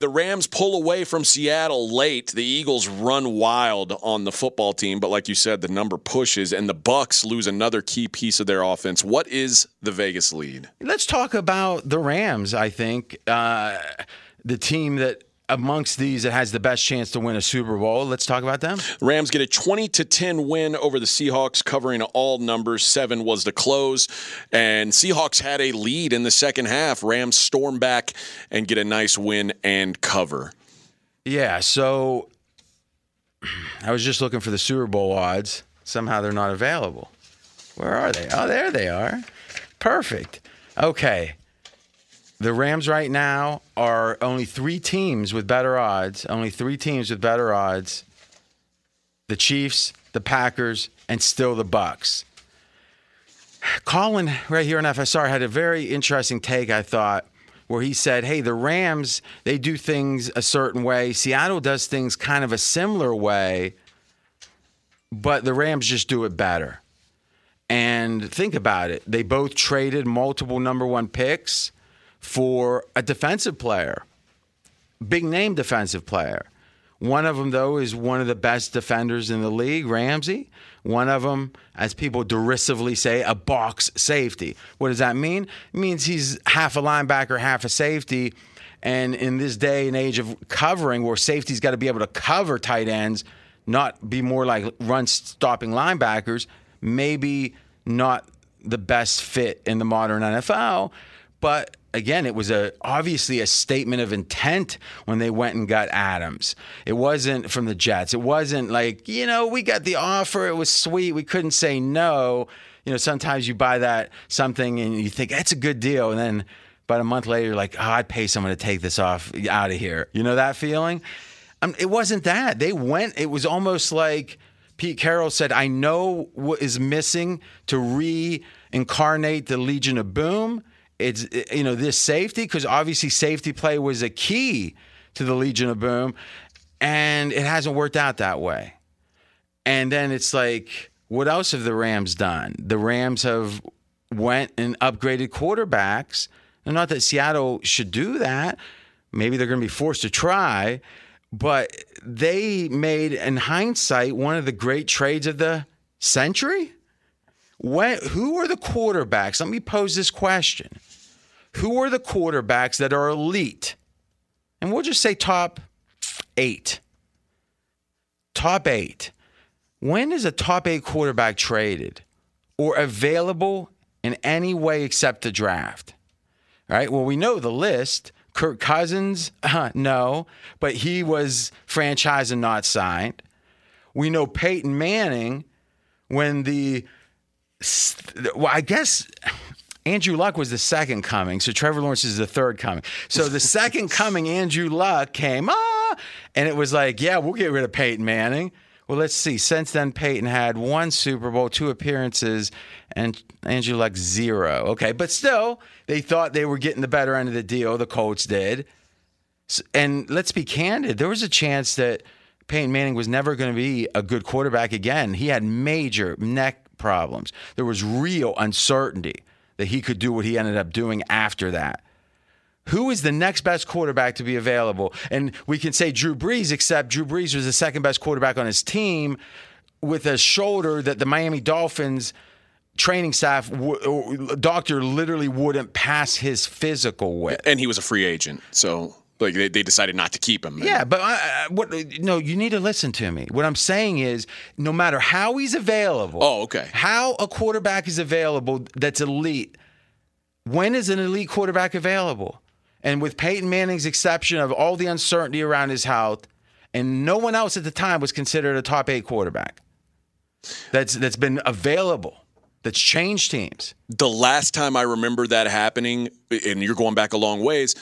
The Rams pull away from Seattle late. The Eagles run wild on the football team, but like you said, the number pushes and the Bucks lose another key piece of their offense. What is the Vegas lead? Let's talk about the Rams. I think uh, the team that amongst these that has the best chance to win a Super Bowl. Let's talk about them. Rams get a 20 to 10 win over the Seahawks, covering all numbers. Seven was the close, and Seahawks had a lead in the second half. Rams storm back and get a nice win and cover. Yeah, so I was just looking for the Super Bowl odds. Somehow they're not available. Where are they? Oh, there they are. Perfect. Okay. The Rams right now are only three teams with better odds. Only three teams with better odds. The Chiefs, the Packers, and still the Bucks. Colin, right here on FSR, had a very interesting take, I thought, where he said, Hey, the Rams, they do things a certain way. Seattle does things kind of a similar way, but the Rams just do it better. And think about it. They both traded multiple number one picks for a defensive player, big name defensive player. One of them, though, is one of the best defenders in the league, Ramsey. One of them, as people derisively say, a box safety. What does that mean? It means he's half a linebacker, half a safety. And in this day and age of covering, where safety's got to be able to cover tight ends, not be more like run stopping linebackers, maybe not the best fit in the modern NFL. But again, it was a obviously a statement of intent when they went and got Adams. It wasn't from the Jets. It wasn't like, you know, we got the offer, it was sweet, we couldn't say no. You know, sometimes you buy that something and you think that's a good deal and then about a month later you're like, oh, I'd pay someone to take this off out of here. You know that feeling? Um, it wasn't that. They went, it was almost like Pete Carroll said, I know what is missing to reincarnate the Legion of Boom it's eh, you know this safety because obviously safety play was a key to the Legion of Boom, and it hasn't worked out that way. And then it's like, what else have the Rams done? The Rams have went and upgraded quarterbacks. And not that Seattle should do that. Maybe they're going to be forced to try, but they made, in hindsight, one of the great trades of the century. When, who are the quarterbacks? Let me pose this question who are the quarterbacks that are elite? And we'll just say top eight. Top eight. When is a top eight quarterback traded or available in any way except the draft. Right? Well, we know the list. Kirk Cousins, uh, no, but he was franchise and not signed. We know Peyton Manning when the well, I guess Andrew Luck was the second coming, so Trevor Lawrence is the third coming. So the second coming, Andrew Luck came, ah, and it was like, yeah, we'll get rid of Peyton Manning. Well, let's see. Since then, Peyton had one Super Bowl, two appearances, and Andrew Luck zero. Okay, but still, they thought they were getting the better end of the deal. The Colts did. And let's be candid. There was a chance that Peyton Manning was never going to be a good quarterback again. He had major neck problems. There was real uncertainty that he could do what he ended up doing after that. Who is the next best quarterback to be available? And we can say Drew Brees, except Drew Brees was the second best quarterback on his team with a shoulder that the Miami Dolphins training staff uh, doctor literally wouldn't pass his physical with. And he was a free agent. So like they, they decided not to keep him. Yeah, but I, I, what? No, you need to listen to me. What I'm saying is, no matter how he's available. Oh, okay. How a quarterback is available that's elite. When is an elite quarterback available? And with Peyton Manning's exception of all the uncertainty around his health, and no one else at the time was considered a top eight quarterback. That's that's been available. That's changed teams. The last time I remember that happening, and you're going back a long ways,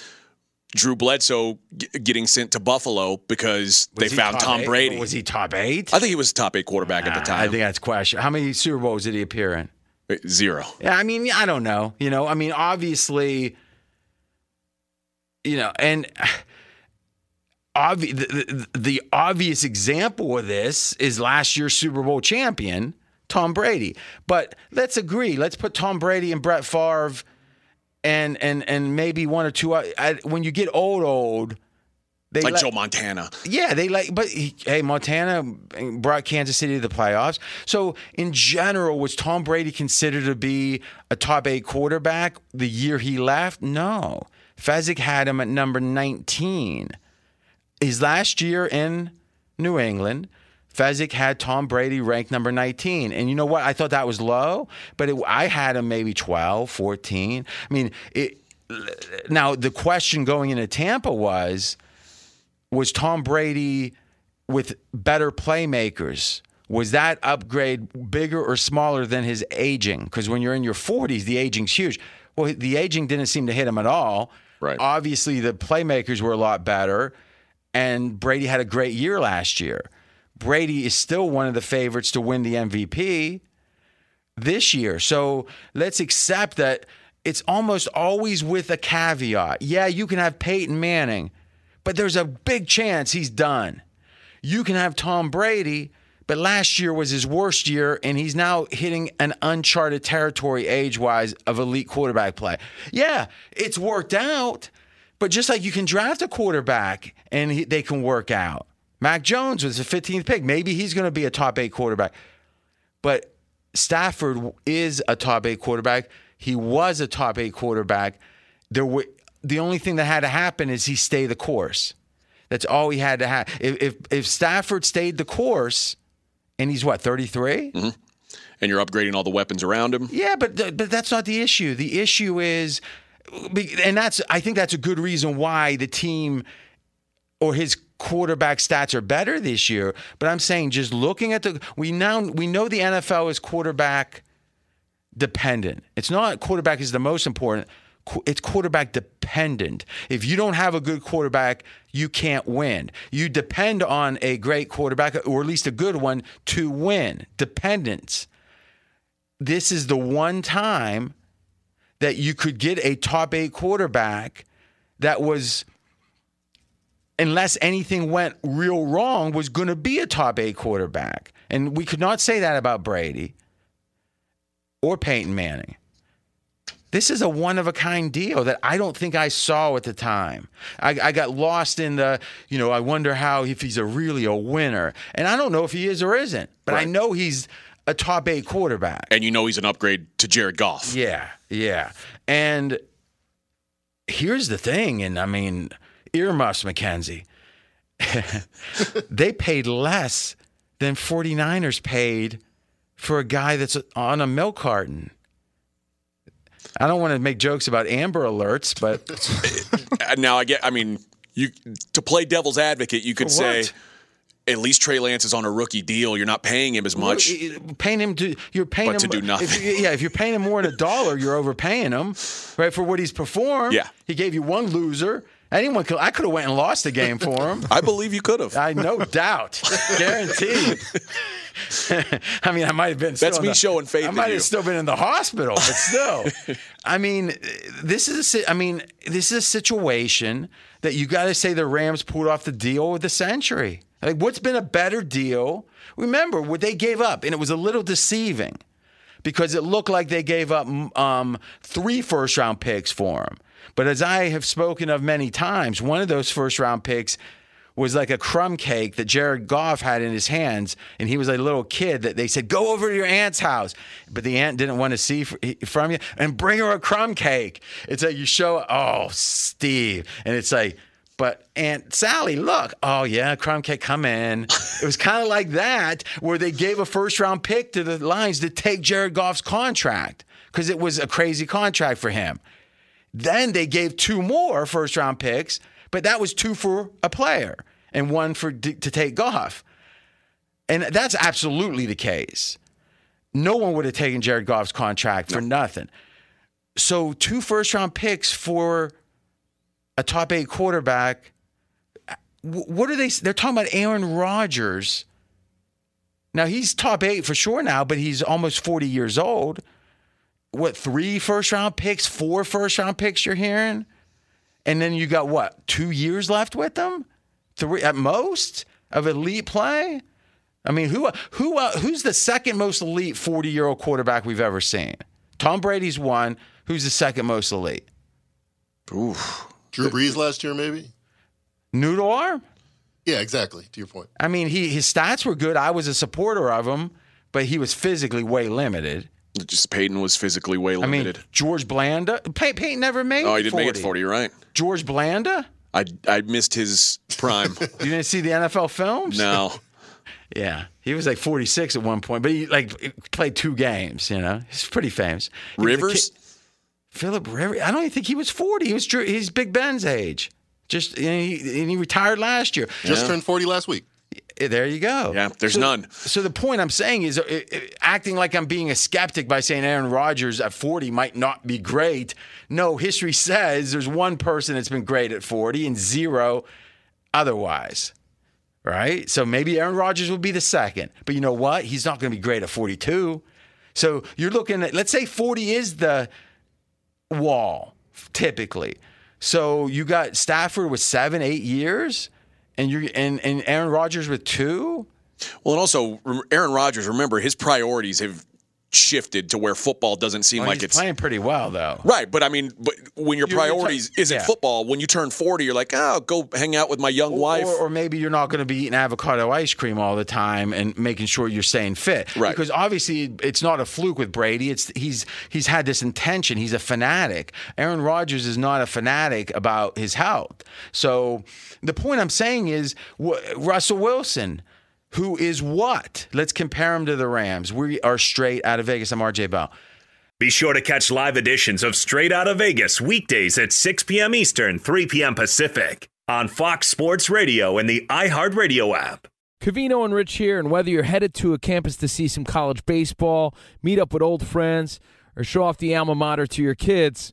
Drew Bledsoe g- getting sent to Buffalo because Was they found Tom eight? Brady. Was he top eight? I think he was top eight quarterback at the time. I think that's question. How many Super Bowls did he appear in? Uh, zero. Yeah, I mean, I don't know. You know, I mean, obviously, you know, and obvi- the, the, the obvious example of this is last year's Super Bowl champion, Tom Brady. But let's agree. Let's put Tom Brady and Brett Favre and and and maybe one or two. o- I, when you get old, old. They Like let- Joe Montana. yeah, they like, but he, hey, Montana brought Kansas City to the playoffs. So, in general, was Tom Brady considered to be a top eight quarterback the year he left? No. Fezzik had him at number 19. His last year in New England, Fezzik had Tom Brady ranked number 19. And you know what? I thought that was low, but it, I had him maybe 12, 14. I mean, it, now the question going into Tampa was was Tom Brady with better playmakers? Was that upgrade bigger or smaller than his aging? Because when you're in your 40s, the aging's huge. Well, the aging didn't seem to hit him at all. Right. Obviously, the playmakers were a lot better, and Brady had a great year last year. Brady is still one of the favorites to win the MVP this year. So let's accept that it's almost always with a caveat. Yeah, you can have Peyton Manning, but there's a big chance he's done. You can have Tom Brady, but last year was his worst year, and he's now hitting an uncharted territory age wise of elite quarterback play. Yeah, it's worked out, but just like you can draft a quarterback and he, they can work out. Mac Jones was the 15th pick. Maybe he's going to be a top eight quarterback. But Stafford is a top eight quarterback. He was a top eight quarterback. There were the only thing that had to happen is he stay the course. That's all he had to have. If if, if Stafford stayed the course, and he's what thirty mm-hmm. And you're upgrading all the weapons around him. yeah, but th- but that's not the issue. The issue is, and that's I think that's a good reason why the team or his quarterback stats are better this year. But I'm saying just looking at the we now we know the NFL is quarterback dependent. It's not quarterback is the most important. It's quarterback dependent. If you don't have a good quarterback, you can't win. You depend on a great quarterback, or at least a good one, to win. Dependence this is the one time that you could get a top eight quarterback that was, unless anything went real wrong, was going to be a top eight quarterback. And we could not say that about Brady or Peyton Manning. This is a one of a kind deal that I don't think I saw at the time. I, I got lost in the, you know, I wonder how if he's a really a winner. And I don't know if he is or isn't, but I know he's a top eight quarterback. And you know he's an upgrade to Jared Goff. Yeah, yeah. And here's the thing, and I mean, earmuffs, McKenzie. they paid less than 49ers paid for a guy that's on a milk carton. I don't want to make jokes about Amber Alerts, but Uh, now I get. I mean, you to play devil's advocate, you could say. At least Trey Lance is on a rookie deal. You're not paying him as much. paying him to you're paying But him to do nothing. If, yeah, if you're paying him more than a dollar, you're overpaying him, right? For what he's performed. Yeah. he gave you one loser. Anyone could. I could have went and lost the game for him. I believe you could have. I no doubt, guaranteed. I mean, I might have been. Still That's me the- showing faith I in might you. have still been in the hospital, but still. I mean, this is. A, I mean, this is a situation that you got to say the Rams pulled off the deal of the century. Like, what's been a better deal? Remember what they gave up, and it was a little deceiving because it looked like they gave up um, three first round picks for him. But as I have spoken of many times, one of those first round picks was like a crumb cake that Jared Goff had in his hands, and he was a little kid that they said, "Go over to your aunt's house," but the aunt didn't want to see from you and bring her a crumb cake. It's like you show, oh, Steve, and it's like. But Aunt Sally, look, oh yeah, crumb cake, come in. It was kind of like that, where they gave a first round pick to the Lions to take Jared Goff's contract because it was a crazy contract for him. Then they gave two more first round picks, but that was two for a player and one for to take Goff. And that's absolutely the case. No one would have taken Jared Goff's contract for nothing. So two first round picks for a top eight quarterback. What are they? They're talking about Aaron Rodgers. Now he's top eight for sure now, but he's almost 40 years old what three first round picks, four first round picks you're hearing, and then you got what two years left with them, three at most of elite play. I mean, who who uh, who's the second most elite 40 year old quarterback we've ever seen? Tom Brady's one. Who's the second most elite? Drew Brees last year, maybe. Noodle arm. Yeah, exactly. To your point. I mean, he his stats were good. I was a supporter of him, but he was physically way limited. Just Peyton was physically way limited. I mean, limited. George Blanda, Pey- Peyton never made. oh, he didn't 40. make it 40. You're right. George Blanda. I I missed his prime. You didn't see the NFL films? no. Yeah, he was like 46 at one point, but he like played two games. You know, he's pretty famous. He Rivers? Philip Rivers. I don't even think he was 40. He was Drew- he's Big Ben's age. Just and he, and he retired last year. Just turned 40 last week. Eh, There you go. Yeah, there's So- none. So the point I'm saying is, uh, uh, acting like I'm being a skeptic by saying Aaron Rodgers at 40 might not be great. No, history says there's one person that's been great at 40 and zero otherwise. Right? So maybe Aaron Rodgers will be the second. But you know what? He's not going to be great at 42. So you're looking at, let's say 40 is the wall, typically. So you got Stafford with seven, eight years, and you and and Aaron Rodgers with two. Well, and also Aaron Rodgers. Remember, his priorities have shifted to where football doesn't seem Well, like it's playing pretty well though. right. But I mean, but when your You're- you're priorities isn't yeah. football, when you turn 40, you're like, oh, go hang out with my young wife. Or, or maybe you're not going to be eating avocado ice cream all the time and making sure you're staying fit. Right. Because obviously it's not a fluke with Brady. It's he's he's had this intention. He's a fanatic. Aaron Rodgers is not a fanatic about his health. So the point I'm saying is wh- Russell Wilson. Who is what? Let's compare him to the Rams. We are straight out of Vegas. I'm RJ Bell. Be sure to catch live editions of Straight Out of Vegas weekdays at 6 p.m. Eastern, 3 p.m. Pacific on Fox Sports Radio and the iHeartRadio app. Covino and Rich here, and whether you're headed to a campus to see some college baseball, meet up with old friends, or show off the alma mater to your kids,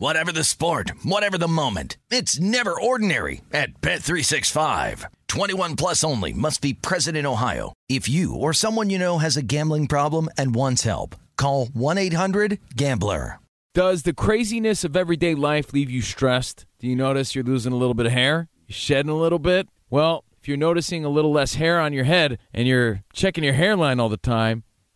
Whatever the sport, whatever the moment. It's never ordinary at Bet365. 21 plus only must be present in Ohio. If you or someone you know has a gambling problem and wants help, call 1-800-GAMBLER. Does the craziness of everyday life leave you stressed? Do you notice you're losing a little bit of hair? You're shedding a little bit? Well, if you're noticing a little less hair on your head and you're checking your hairline all the time,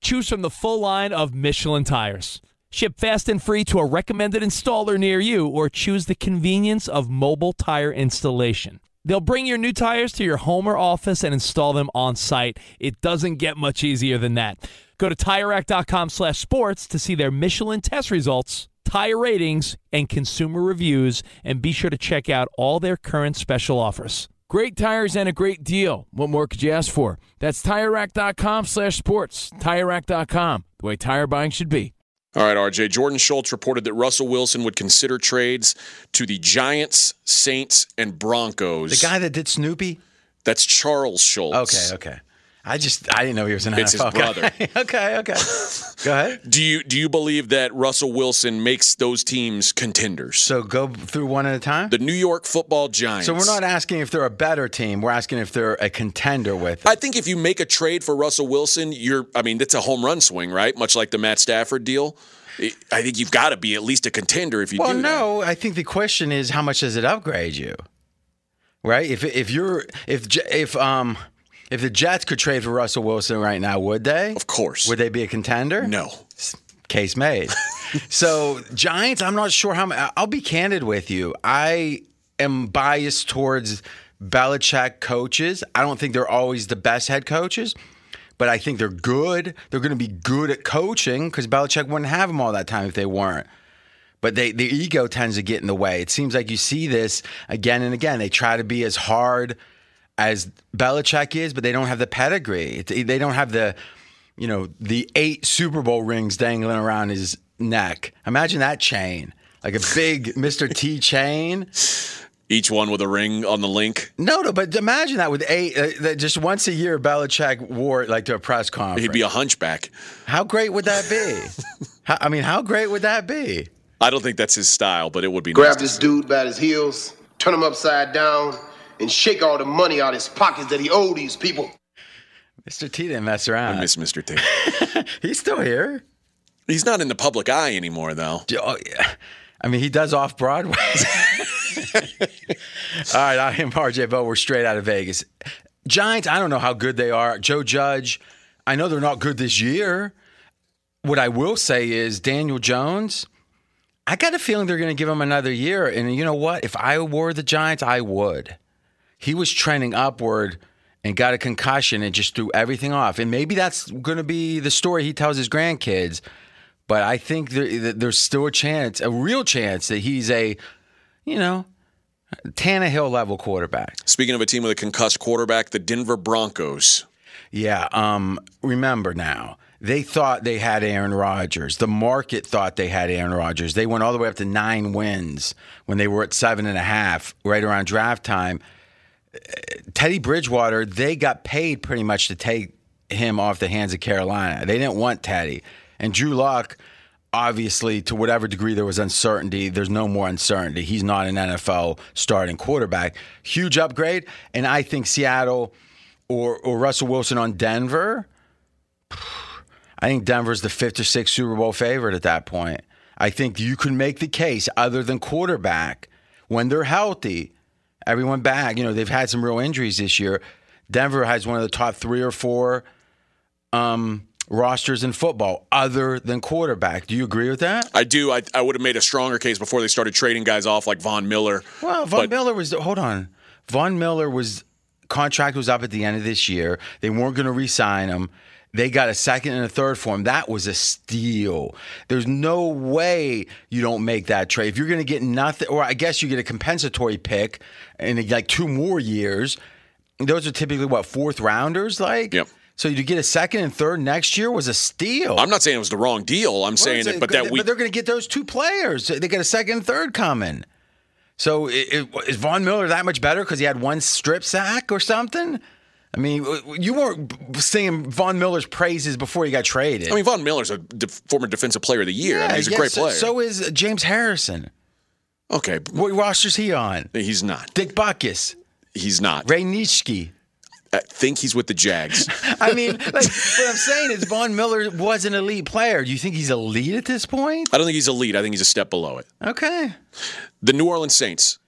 Choose from the full line of Michelin tires. Ship fast and free to a recommended installer near you, or choose the convenience of mobile tire installation. They'll bring your new tires to your home or office and install them on site. It doesn't get much easier than that. Go to TireRack.com slash sports to see their Michelin test results tire ratings, and consumer reviews, and be sure to check out all their current special offers. Great tires and a great deal. What more could you ask for? That's TireRack.com slash sports. TireRack.com, the way tire buying should be. All right, RJ. Jordan Schultz reported that Russell Wilson would consider trades to the Giants, Saints, and Broncos. The guy that did Snoopy? That's Charles Schulz. Okay, okay. I just I didn't know he was an It's his NFL guy. brother. okay, okay. Go ahead. Do you do you believe that Russell Wilson makes those teams contenders? So go through one at a time. The New York Football Giants. So we're not asking if they're a better team. We're asking if they're a contender with. I think if you make a trade for Russell Wilson, you're I mean, that's a home run swing, right? Much like the Matt Stafford deal. I think you've got to be at least a contender if you well, do. that. Well, no. I think the question is how much does it upgrade you? Right? If if you're if if um if the Jets could trade for Russell Wilson right now, would they? Of course. Would they be a contender? No. Case made. so Giants, I'm not sure how. I'll be candid with you. I am biased towards Belichick coaches. I don't think they're always the best head coaches, but I think they're good. They're going to be good at coaching because Belichick wouldn't have them all that time if they weren't. But they, the ego tends to get in the way. It seems like you see this again and again. They try to be as hard as Belichick is, but they don't have the pedigree. They don't have the, you know, the eight Super Bowl rings dangling around his neck. Imagine that chain, like a big Mr. T chain. Each one with a ring on the link. No, no, but imagine that with eight, uh, that just once a year, Belichick wore it like to a press conference. He'd be a hunchback. How great would that be? How, I mean, how great would that be? I don't think that's his style, but it would be Grab nice. to this dude by his heels, turn him upside down, and shake all the money out of his pockets that he owed these people. Mr. T didn't mess I around. miss Mr. T. He's still here. He's not in the public eye anymore, though. Oh, yeah. I mean, he does off Broadway. All right, I am RJ Bell. We're straight out of Vegas. Giants, I don't know how good they are. Joe Judge, I know they're not good this year. What I will say is Daniel Jones, I got a feeling they're going to give him another year. And you know what? If I were the Giants, I would. He was trending upward and got a concussion and just threw everything off. And maybe that's going to be the story he tells his grandkids. But I think there, there's still a chance, a real chance, that he's a, you know, Tannehill level quarterback. Speaking of a team with a concussed quarterback, the Denver Broncos. Yeah. Um. Remember now, they thought they had Aaron Rodgers. The market thought they had Aaron Rodgers. They went all the way up to nine wins when they were at seven and a half, right around draft time. Teddy Bridgewater, they got paid pretty much to take him off the hands of Carolina. They didn't want Teddy. And Drew Lock, obviously, to whatever degree there was uncertainty, there's no more uncertainty. He's not an NFL starting quarterback. Huge upgrade. And I think Seattle or, or Russell Wilson on Denver, I think Denver's the fifth or sixth Super Bowl favorite at that point. I think you can make the case, other than quarterback, when they're healthy, everyone back. You know, they've had some real injuries this year. Denver has one of the top three or four um, rosters in football, other than quarterback. Do you agree with that? I do. I, I would have made a stronger case before they started trading guys off like Von Miller. Well, Von But- Miller was hold on. Von Miller was contract was up at the end of this year. They weren't going to re-sign him. They got a second and a third for him. That was a steal. There's no way you don't make that trade. If you're going to get nothing, or I guess you get a compensatory pick in like two more years. Those are typically what fourth rounders, like. Yep. So to get a second and third next year was a steal. I'm not saying it was the wrong deal. I'm saying it, but that we but they're going to get those two players. They got a second and third coming. So i- i- is Von Miller that much better because he had one strip sack or something? I mean, you weren't singing Von Miller's praises before he got traded. I mean, Von Miller's a de- former defensive player of the year. I mean, Yeah, he's a yes, great so- player. So is James Harrison. okay, What roster's he on? he's not. Dick Butkus, He's not. Ray Nitschke. I think he's with the Jags. I mean, like, what I'm saying is Von Miller was an elite player. Do you think he's elite at this point? I don't think he's elite. I think he's a step below it. Okay. The New Orleans Saints.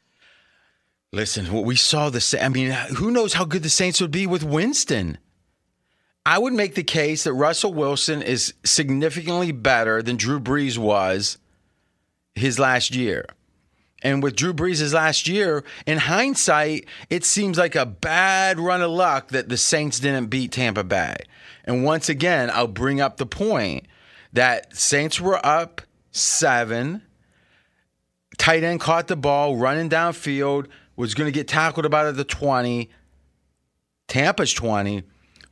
Listen, what we saw the I mean, who knows how good the Saints would be with Winston? I would make the case that Russell Wilson is significantly better than Drew Brees was his last year. And with Drew Brees' last year, in hindsight, it seems like a bad run of luck that the Saints didn't beat Tampa Bay. And once again, I'll bring up the point that Saints were up seven tight end caught the ball running downfield, was going to get tackled about at the 20. Tampa's 20.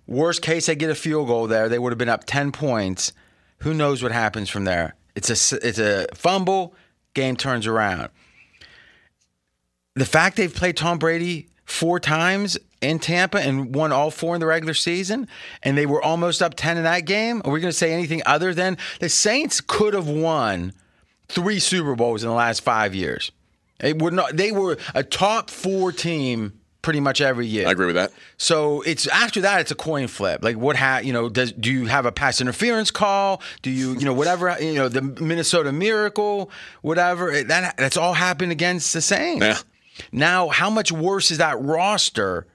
Worst case, they get a field goal there. They would have been up 10 points. Who knows what happens from there? It's a, it's a fumble, game turns around. The fact they've played Tom Brady four times in Tampa and won all four in the regular season, and they were almost up 10 in that game, are we going to say anything other than the Saints could have won three Super Bowls in the last five years. It would not. They were a top four team pretty much every year. I agree with that. So it's after that, it's a coin flip. Like what? Ha, you know, does do you have a pass interference call? Do you, you know, whatever? You know, the Minnesota Miracle, whatever. it- That that's all happened against the Saints. Yeah. Now, how much worse is that roster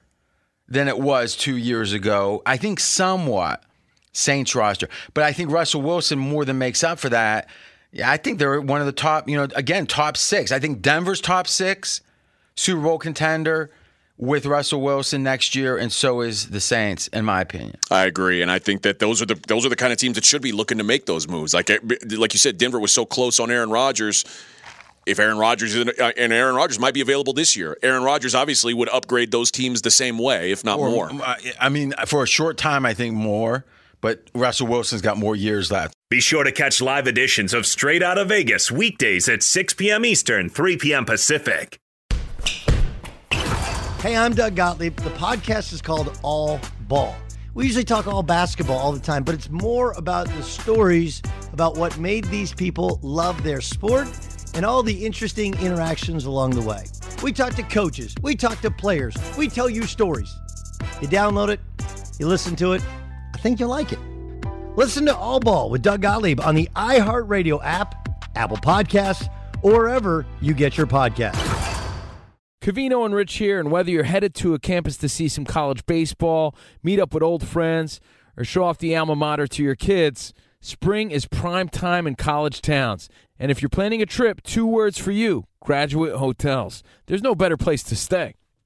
than it was two years ago? I think somewhat. Saints roster, but I think Russell Wilson more than makes up for that. Yeah, I think they're one of the top. You know, again, top six. I think Denver's top six, Super Bowl contender with Russell Wilson next year, and so is the Saints, in my opinion. I agree, and I think that those are the those are the kind of teams that should be looking to make those moves. Like like you said, Denver was so close on Aaron Rodgers. If Aaron Rodgers is- uh, and Aaron Rodgers might be available this year, Aaron Rodgers obviously would upgrade those teams the same way, if not Or- more. I- I mean, for a short time, I think more, but Russell Wilson's got more years left. Be sure to catch live editions of Straight Out of Vegas weekdays at 6 p.m. Eastern, 3 p.m. Pacific. Hey, I'm Doug Gottlieb. The podcast is called All Ball. We usually talk all basketball all the time, but it's more about the stories about what made these people love their sport and all the interesting interactions along the way. We talk to coaches, we talk to players, we tell you stories. You download it, you listen to it. I think you'll like it. Listen to All Ball with Doug Gottlieb on the iHeartRadio app, Apple Podcasts, or wherever you get your podcasts. Covino and Rich here, and whether you're headed to a campus to see some college baseball, meet up with old friends, or show off the alma mater to your kids, spring is prime time in college towns. And if you're planning a trip, two words for you graduate hotels. There's no better place to stay.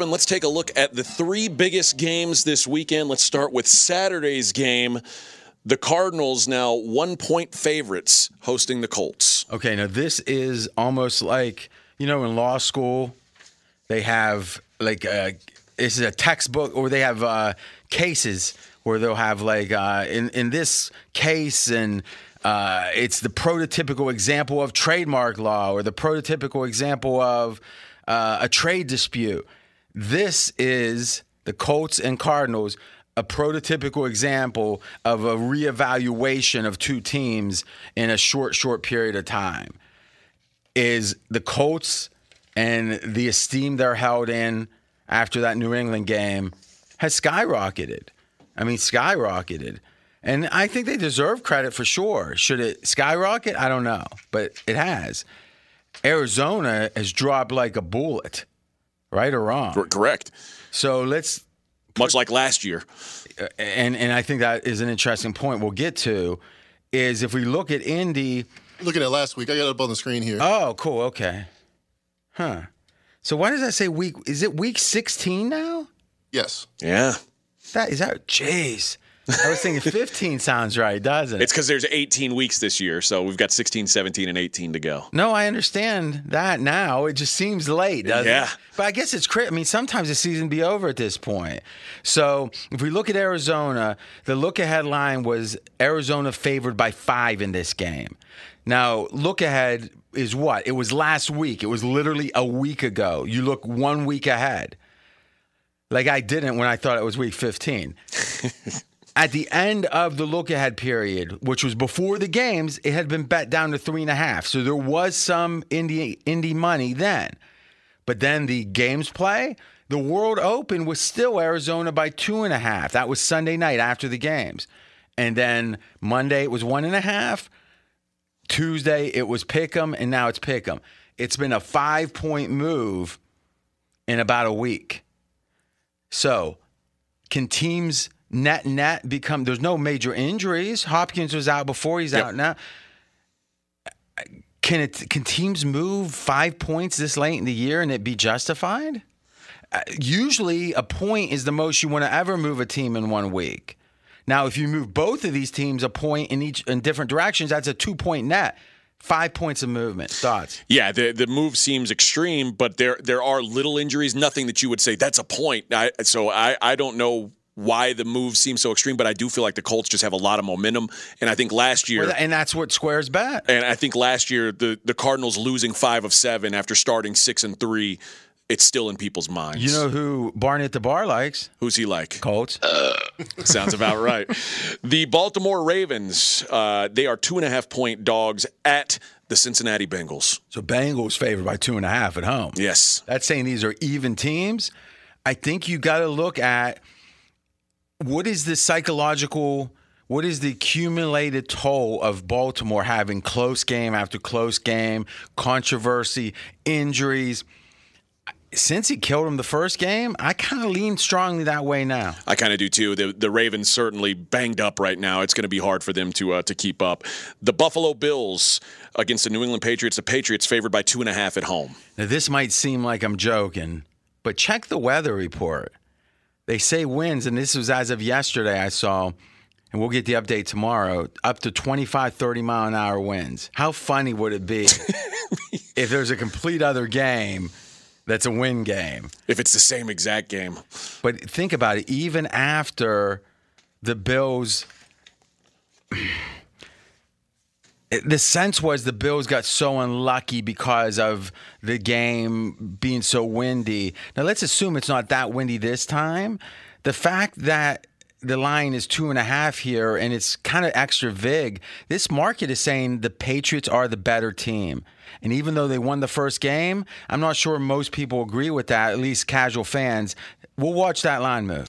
And let's take a look at the three biggest games this weekend. Let's start with Saturday's game. The Cardinals now one point favorites hosting the Colts. Okay, now this is almost like, you know, in law school, they have like, uh, this is a textbook, or they have uh, cases where they'll have like, uh, in, in this case, and uh, it's the prototypical example of trademark law or the prototypical example of uh, a trade dispute. This is the Colts and Cardinals, a prototypical example of a reevaluation of two teams in a short, short period of time. Is the Colts and the esteem they're held in after that New England game has skyrocketed. I mean, skyrocketed. And I think they deserve credit for sure. Should it skyrocket? I don't know, but it has. Arizona has dropped like a bullet, right or wrong? Correct. So let's much like last year. Uh, and and I think that is an interesting point we'll get to is if we look at Indy looking at last week, I got it up on the screen here. Oh, cool. Okay. Huh. So why does that say week is it week 16 now? Yes. Yeah. That is that jeez. I was thinking 15 sounds right, doesn't it? It's because there's 18 weeks this year, so we've got 16, 17, and 18 to go. No, I understand that now. It just seems late, doesn't yeah. it? But I guess it's crit. I mean, sometimes the season be over at this point. So if we look at Arizona, the look ahead line was Arizona favored by five in this game. Now, look ahead is what? It was last week. It was literally a week ago. You look one week ahead. Like I didn't when I thought it was week 15. At the end of the look ahead period, which was before the games, it had been bet down to three and a half. So there was some Indy Indy money then. But then the games play, the World Open was still Arizona by two and a half. That was Sunday night after the games. And then Monday it was one and a half. Tuesday it was Pick'em, and now it's Pick'em. It's been a five point move in about a week. So can teams net net become there's no major injuries. Hopkins was out before he's Yep. out now. Can it can teams move five points this late in the year and it be justified? Uh, usually a point is the most you want to ever move a team in one week. Now, if you move both of these teams a point in each in different directions, that's a two point net. Five points of movement. Thoughts? Yeah, the the move seems extreme, but there there are little injuries, nothing that you would say that's a point. I, so I I don't know why the move seems so extreme, but I do feel like the Colts just have a lot of momentum, and I think last year. And that's what squares bet. And I think last year the the Cardinals losing five of seven after starting six and three, it's still in people's minds. You know who Barney at the bar likes? Who's he like? Colts. Sounds about right. The Baltimore Ravens, uh, they are two and a half point dogs at the Cincinnati Bengals. So Bengals favored by two and a half at home. Yes. That's saying these are even teams. I think you got to look at what is the psychological, what is the accumulated toll of Baltimore having close game after close game, controversy, injuries. Since he killed him the first game, I kind of lean strongly that way now. I kind of do too. The the Ravens certainly banged up right now. It's going to be hard for them to uh, to keep up. The Buffalo Bills against the New England Patriots. The Patriots favored by two and a half at home. Now, this might seem like I'm joking, but check the weather report. They say winds, and this was as of yesterday, I saw, and we'll get the update tomorrow, up to 25, 30 mile an hour winds. How funny would it be if there's a complete other game that's a win game? If it's the same exact game. But think about it, even after the Bills. The sense was the Bills got so unlucky because of the game being so windy. Now let's assume it's not that windy this time. The fact that the line is two and a half here and it's kind of extra vig. This market is saying the Patriots are the better team. And even though they won the first game, I'm not sure most people agree with that, at least casual fans. We'll watch that line move.